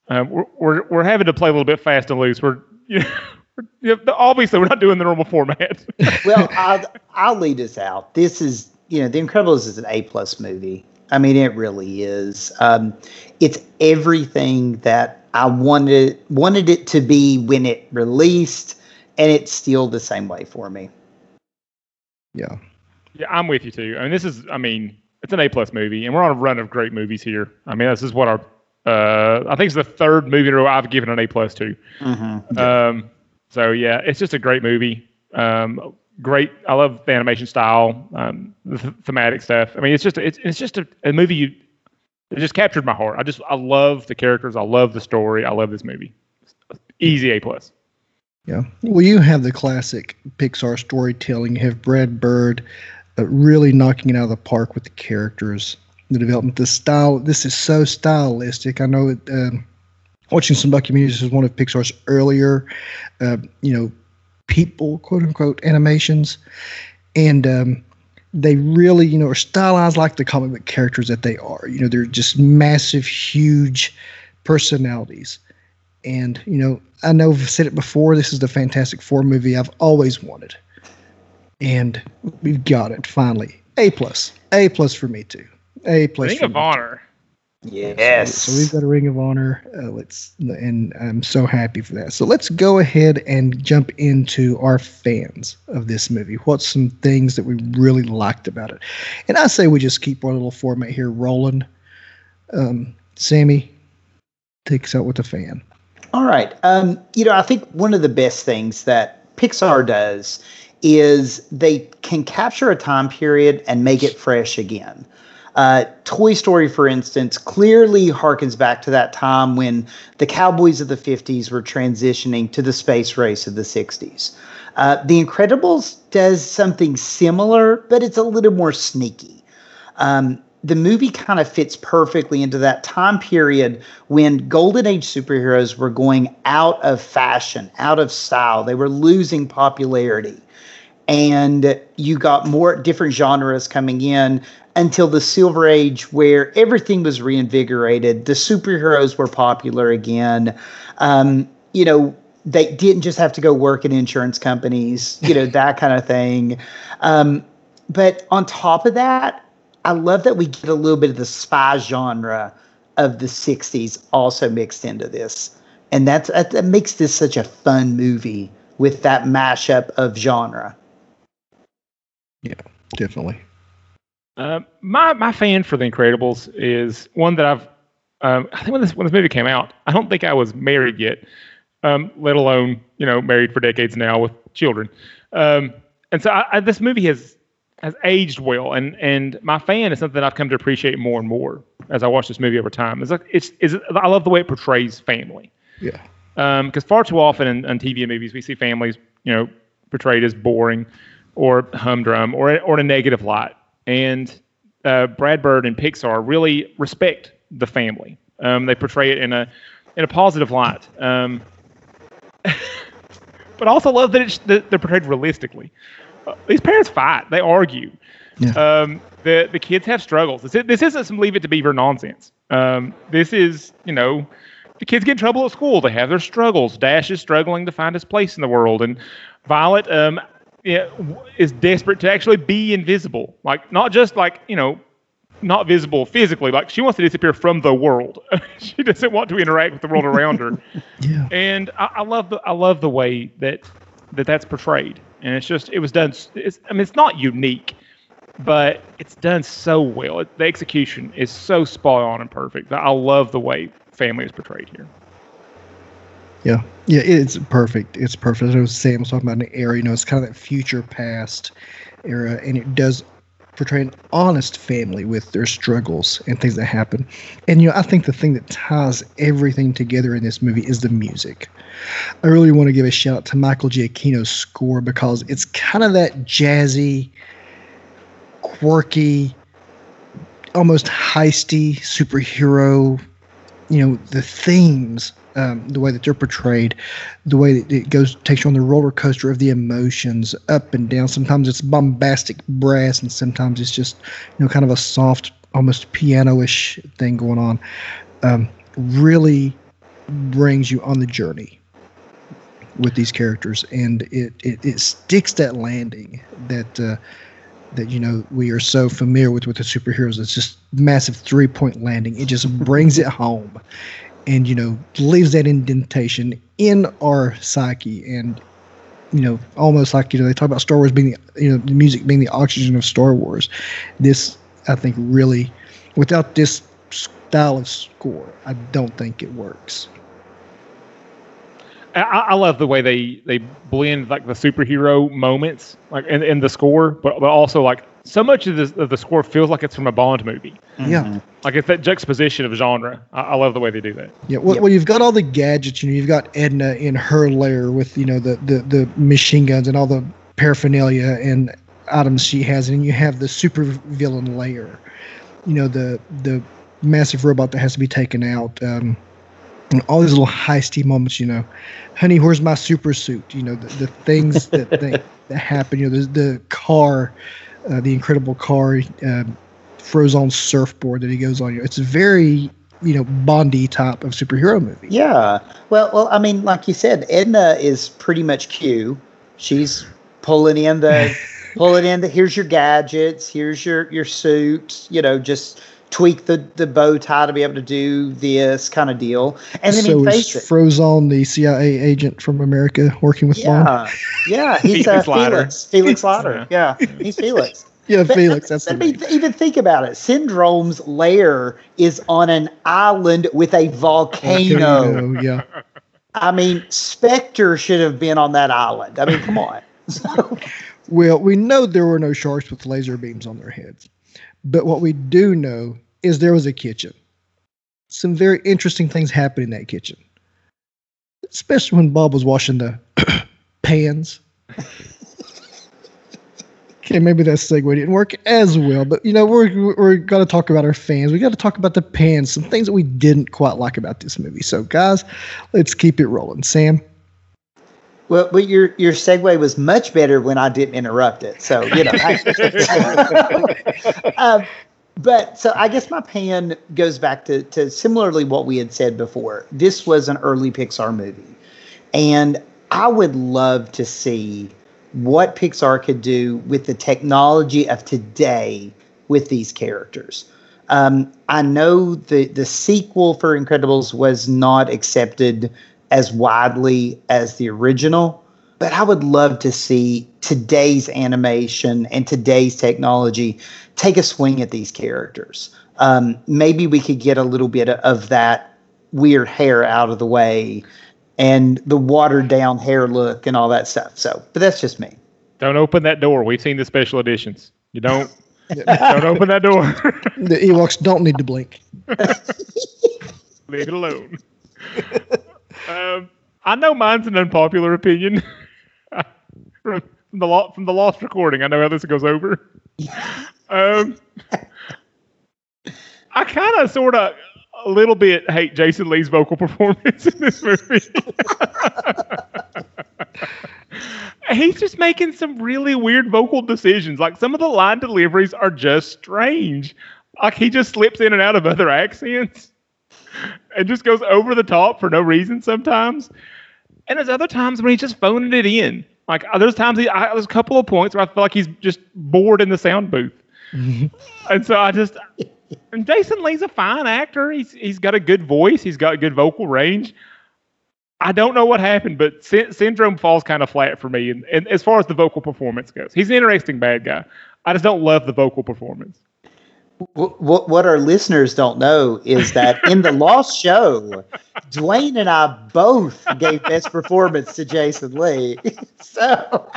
Um, we're, we're, we're having to play a little bit fast and loose. We're, [LAUGHS] you know, obviously we're not doing the normal format. [LAUGHS] well, I'll, I'll lead us out. This is you know, The Incredibles is an A plus movie. I mean, it really is. Um, it's everything that I wanted wanted it to be when it released, and it's still the same way for me. Yeah, yeah, I'm with you too. I mean, this is, I mean, it's an A plus movie, and we're on a run of great movies here. I mean, this is what our, uh, I think it's the third movie in a row I've given an A plus to. Mm-hmm. Um, so yeah, it's just a great movie. Um, great. I love the animation style, um, the th- thematic stuff. I mean, it's just it's it's just a, a movie you it just captured my heart. I just I love the characters. I love the story. I love this movie. Easy A plus. Yeah. Well, you have the classic Pixar storytelling. You have Brad Bird uh, really knocking it out of the park with the characters, the development, the style. This is so stylistic. I know it. Um, watching some documentaries is one of Pixar's earlier, uh, you know, people, quote unquote, animations, and um, they really, you know, are stylized like the comic book characters that they are. You know, they're just massive, huge personalities. And you know, I know I've said it before. This is the Fantastic Four movie I've always wanted, and we've got it finally. A plus, A plus for me too. A plus. Ring of Honor. Yes. So, so we've got a Ring of Honor. Uh, let's, and I'm so happy for that. So let's go ahead and jump into our fans of this movie. What's some things that we really liked about it? And I say we just keep our little format here rolling. Um, Sammy, take us out with a fan. All right. Um, you know, I think one of the best things that Pixar does is they can capture a time period and make it fresh again. Uh, Toy Story, for instance, clearly harkens back to that time when the cowboys of the 50s were transitioning to the space race of the 60s. Uh, the Incredibles does something similar, but it's a little more sneaky. Um, the movie kind of fits perfectly into that time period when golden age superheroes were going out of fashion, out of style. They were losing popularity. And you got more different genres coming in until the Silver Age, where everything was reinvigorated. The superheroes were popular again. Um, you know, they didn't just have to go work in insurance companies, you know, [LAUGHS] that kind of thing. Um, but on top of that, I love that we get a little bit of the spy genre of the 60s also mixed into this. And that's, that makes this such a fun movie with that mashup of genre. Yeah, definitely. Uh, my my fan for The Incredibles is one that I've. Um, I think when this when this movie came out, I don't think I was married yet, um, let alone you know married for decades now with children. Um, and so I, I, this movie has has aged well, and and my fan is something I've come to appreciate more and more as I watch this movie over time. It's like it's is I love the way it portrays family. Yeah. Because um, far too often in, in TV and movies we see families you know portrayed as boring or humdrum or or in a negative light and uh, Brad Bird and Pixar really respect the family. Um, they portray it in a in a positive light, um, [LAUGHS] but also love that, it's, that they're portrayed realistically. Uh, these parents fight, they argue. Yeah. Um, the the kids have struggles. This, this isn't some Leave It to Beaver nonsense. Um, this is you know the kids get in trouble at school. They have their struggles. Dash is struggling to find his place in the world, and Violet um, yeah, is desperate to actually be invisible. Like not just like you know, not visible physically. Like she wants to disappear from the world. [LAUGHS] she doesn't want to interact with the world around her. [LAUGHS] yeah. And I, I, love the I love the way that that that's portrayed. And it's just it was done. It's, I mean, it's not unique, but it's done so well. It, the execution is so spot on and perfect. I love the way family is portrayed here. Yeah, yeah, it's perfect. It's perfect. I was I was talking about an era. You know, it's kind of that future past era, and it does portray an honest family with their struggles and things that happen. And you know, I think the thing that ties everything together in this movie is the music. I really want to give a shout out to Michael Giacchino's score because it's kind of that jazzy, quirky, almost heisty superhero. You know, the themes um, the way that they're portrayed, the way that it goes takes you on the roller coaster of the emotions up and down. Sometimes it's bombastic brass, and sometimes it's just you know kind of a soft, almost piano-ish thing going on. Um, really brings you on the journey with these characters, and it it, it sticks that landing that. Uh, that you know we are so familiar with with the superheroes. It's just massive three point landing. It just brings it home, and you know leaves that indentation in our psyche. And you know almost like you know they talk about star wars being the you know the music being the oxygen of star wars. This i think really without this style of score i don't think it works. I, I love the way they they blend like the superhero moments like in, in the score but, but also like so much of the, of the score feels like it's from a Bond movie. Yeah. Mm-hmm. Like it's that juxtaposition of genre. I, I, love the way they do that. Yeah. Well, well, you've got all the gadgets. You know, you've got Edna in her lair with you know the the the machine guns and all the paraphernalia and items she has, and you have the super villain layer. You know the the massive robot that has to be taken out. Um, and all these little heisty moments, you know, honey, where's my super suit? You know, the, the things that, that [LAUGHS] that happen. You know, the the car uh, the incredible car, uh, Frozone surfboard that he goes on. It's very you know Bondy type of superhero movie. Yeah. Well, well, I mean, like you said, Edna is pretty much Q. She's pulling in the [LAUGHS] pulling in the here's your gadgets, here's your your suit. You know, just tweak the, the bow tie to be able to do this kind of deal. And then so he is face it. Frozone the CIA agent from America working with Bond? [LAUGHS] Yeah, yeah, he's Felix uh, Leiter. Felix. Felix Leiter. Yeah, he's [LAUGHS] Felix. Yeah, But- Felix. That's the I mean, th- even think about it. Syndrome's lair is on an island with a volcano. Volcano, Yeah. I mean, Spectre should have been on that island. I mean, come on. So, [LAUGHS] Well, we know there were no sharks with laser beams on their heads. But what we do know is there was a kitchen. Some very interesting things happened in that kitchen. Especially when Bob was washing the [COUGHS] pans. Okay, maybe that segue didn't work as well, but you know we're we're gonna talk about our fans. We got to talk about the pans, some things that we didn't quite like about this movie. So, guys, let's keep it rolling. Sam, well, but your your segue was much better when I didn't interrupt it. So you know. I- [LAUGHS] [LAUGHS] um, but so I guess my pan goes back to to similarly what we had said before. This was an early Pixar movie, and I would love to see what Pixar could do with the technology of today with these characters. Um, I know the the sequel for Incredibles was not accepted as widely as the original, but I would love to see today's animation and today's technology take a swing at these characters. Um, maybe we could get a little bit of that weird hair out of the way and the watered down hair look and all that stuff. So, but that's just me. Don't open that door. We've seen the special editions. You don't [LAUGHS] don't open that door. the Ewoks don't need to blink. [LAUGHS] Leave it alone. [LAUGHS] um, I know mine's an unpopular opinion from, from the lo- from the lost recording. I know how this goes over. [LAUGHS] Um, I kind of, sort of, a little bit hate Jason Lee's vocal performance in this movie. [LAUGHS] He's just making some really weird vocal decisions. Like some of the line deliveries are just strange. Like he just slips in and out of other accents and just goes over the top for no reason sometimes. And there's other times when he's just phoning it in. Like uh, there's times he, I, there's a couple of points where I feel like he's just bored in the sound booth. [LAUGHS] and so I just, and Jason Lee's a fine actor. He's he's got a good voice. He's got good vocal range. I don't know what happened, but Sy- Syndrome falls kind of flat for me. And, and as far as the vocal performance goes, he's an interesting bad guy. I just don't love the vocal performance. What, what what our listeners don't know is that in the Lost Show, Dwayne and I both gave best performance to Jason Lee. [LAUGHS] so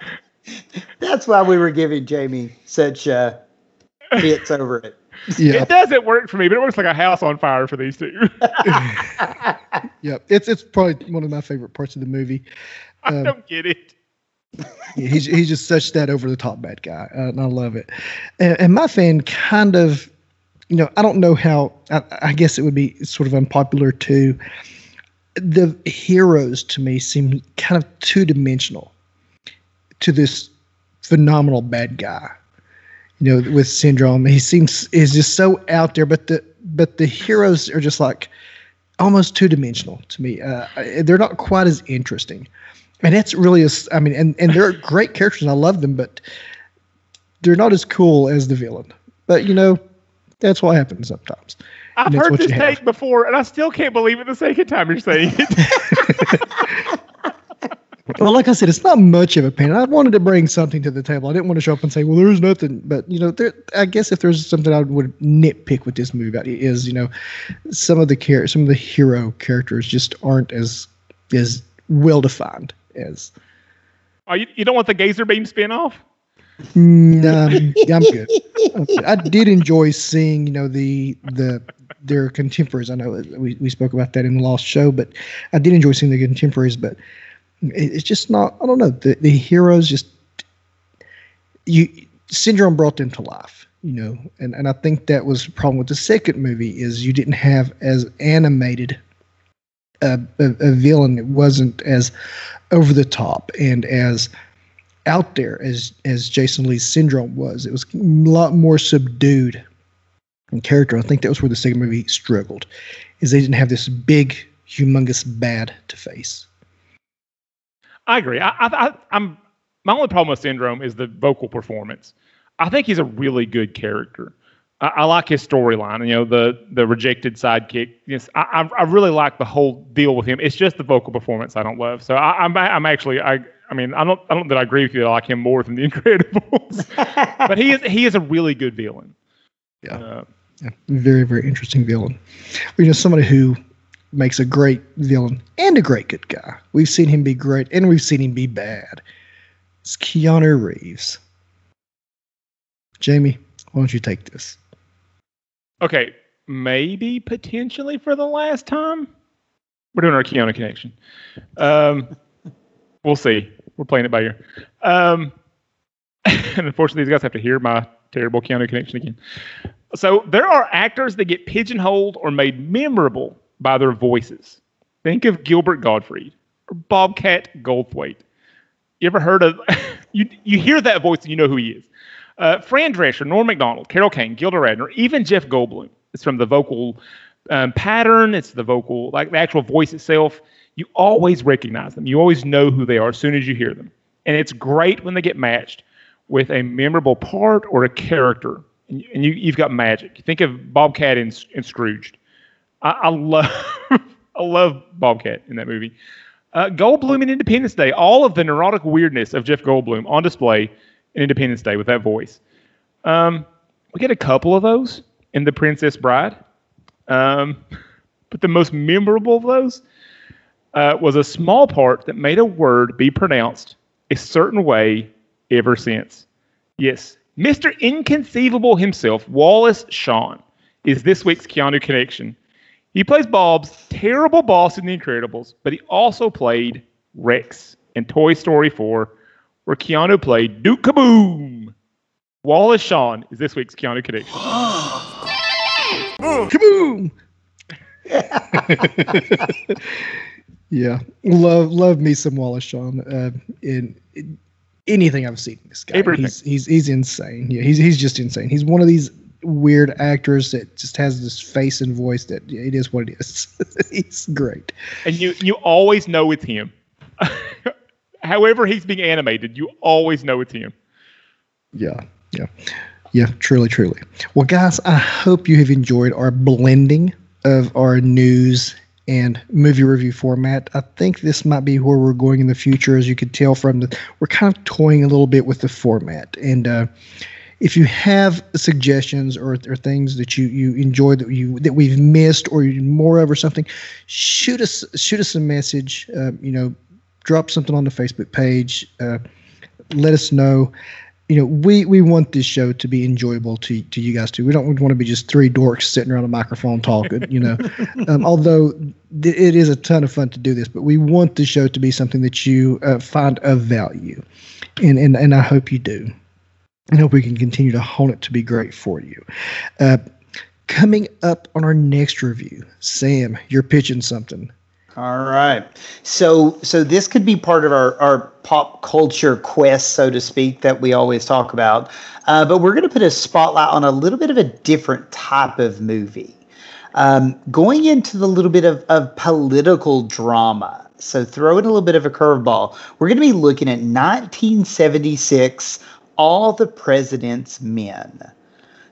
[LAUGHS] that's why we were giving Jamie such uh, hits over it. Yeah, It doesn't work for me, but it works like a house on fire for these two. [LAUGHS] yeah. It's it's probably one of my favorite parts of the movie. I Um, don't get it. Yeah, he's he's just such that over the top bad guy, uh, and I love it. And, and my fan kind of, you know, I don't know how. I, I guess it would be sort of unpopular too. The heroes to me seem kind of two dimensional to this phenomenal bad guy. You know, with syndrome, he seems is just so out there, but the but the heroes are just like almost two dimensional to me. Uh, they're not quite as interesting and that's really a, I mean, and and they're great characters, and I love them, but they're not as cool as the villain. But you know, that's what happens sometimes. I've heard this have. take before, and I still can't believe it the second time you're saying it. [LAUGHS] Well, like I said, it's not much of a pain. I wanted to bring something to the table. I didn't want to show up and say, "Well, there's nothing." But you know, there, I guess if there's something I would nitpick with this movie about it is, you know, some of the char- some of the hero characters just aren't as as well defined as. oh, you, you don't want the Gazerbeam spinoff? Um, yeah, I'm good. I'm good. I did enjoy seeing, you know, the the their contemporaries. I know we, we spoke about that in the last Show, but I did enjoy seeing the contemporaries. But it, it's just not. I don't know. The the heroes just you syndrome brought them to life. You know, and and I think that was the problem with the second movie is you didn't have as animated a, a, a villain. It wasn't as over the top and as out there as as Jason Lee's syndrome was. It was a lot more subdued in character. I think that was where the second movie struggled, is they didn't have this big, humongous bad to face. I agree. I, I, I'm my only problem with Syndrome is the vocal performance. I think he's a really good character. I, I like his storyline. You know, the the rejected sidekick. Yes, I, I really like the whole deal with him. It's just the vocal performance I don't love. So I, I'm I'm actually I I mean I don't I don't that I agree with you. I like him more than the [LAUGHS] Incredibles, but he is he is a really good villain. Yeah. Uh, yeah. Very very interesting villain. You know, somebody who makes a great villain and a great good guy. We've seen him be great and we've seen him be bad. It's Keanu Reeves. Jamie, why don't you take this? Okay, maybe potentially for the last time. We're doing our Keanu connection. Um, [LAUGHS] we'll see. We're playing it by ear. Um, [LAUGHS] and unfortunately, these guys have to hear my terrible Keanu connection again. So there are actors that get pigeonholed or made memorable by their voices. Think of Gilbert Gottfried or Bobcat Goldthwait. You ever heard of [LAUGHS] you? You hear that voice and you know who he is. Uh, Fran Drescher, Norm Macdonald, Carol Kane, Gilda Radner, even Jeff Goldblum. It's from the vocal um, pattern. It's the vocal, like the actual voice itself. You always recognize them. You always know who they are as soon as you hear them. And it's great when they get matched with a memorable part or a character. And, and you, have got magic. Think of Bobcat and, and Scrooged. I, I love, [LAUGHS] I love Bobcat in that movie. Uh, Goldblum in Independence Day, all of the neurotic weirdness of Jeff Goldblum on display Independence Day with that voice. Um, we get a couple of those in The Princess Bride. Um, [LAUGHS] but the most memorable of those uh, was a small part that made a word be pronounced a certain way ever since. Yes, Mr. Inconceivable himself, Wallace Shawn, is this week's Keanu connection. He plays Bob's terrible boss in The Incredibles, but he also played Rex in Toy Story 4 where Keanu played Duke Kaboom. Wallace Shawn is this week's Keanu connection. [GASPS] Kaboom! [LAUGHS] yeah, love love me some Wallace Shawn uh, in, in, anything I've seen. This guy, Everything. he's he's he's insane. Yeah, he's he's just insane. He's one of these weird actors that just has this face and voice that it is what it is. [LAUGHS] he's great. And you you always know it's him however he's being animated, you always know it's him. Yeah, yeah, yeah. Truly, truly. Well, guys, I hope you have enjoyed our blending of our news and movie review format. I think this might be where we're going in the future, as you could tell from the. We're kind of toying a little bit with the format, and uh, if you have suggestions or, or things that you you enjoy that you that we've missed or more of or something, shoot us shoot us a message. Uh, you know, drop something on the Facebook page. Uh, let us know. You know, we we want this show to be enjoyable to to you guys too. We don't want to be just three dorks sitting around a microphone talking. You know, [LAUGHS] um, although th- it is a ton of fun to do this, but we want the show to be something that you uh, find of value, and and and I hope you do. I hope we can continue to hone it to be great for you. Uh, coming up on our next review, Sam, you're pitching something. All right. So so this could be part of our, our pop culture quest, so to speak, that we always talk about. Uh, but we're going to put a spotlight on a little bit of a different type of movie. Um, going into the little bit of, of political drama. So throw in a little bit of a curveball. We're going to be looking at 1976, All the President's Men.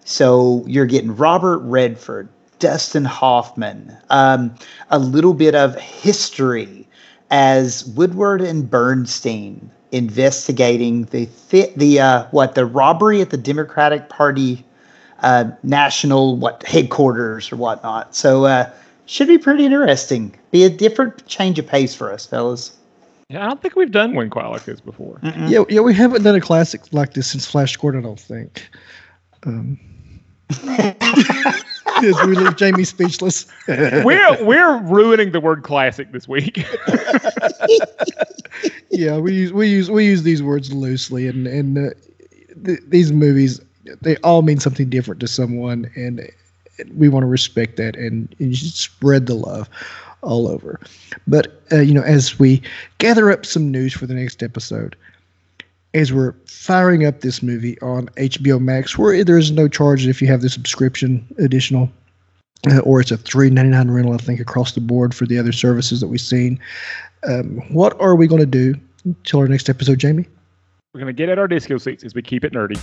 So you're getting Robert Redford, Dustin Hoffman, um, a little bit of history as Woodward and Bernstein investigating the th- the uh, what the robbery at the Democratic Party uh, national what headquarters or whatnot. So uh, should be pretty interesting. Be a different change of pace for us, fellas. Yeah, I don't think we've done one quite like this before. Mm-mm. Yeah, yeah, we haven't done a classic like this since Flash Gordon. I don't think. Um. [LAUGHS] As we leave Jamie speechless. [LAUGHS] we're we're ruining the word classic this week. [LAUGHS] yeah, we use we use we use these words loosely, and and uh, th- these movies they all mean something different to someone, and we want to respect that and, and spread the love all over. But uh, you know, as we gather up some news for the next episode, as we're firing up this movie on HBO Max, where there is no charge if you have the subscription additional, uh, or it's a three ninety nine rental, I think, across the board for the other services that we've seen. Um, what are we going to do until our next episode, Jamie? We're going to get at our disco seats as we keep it nerdy.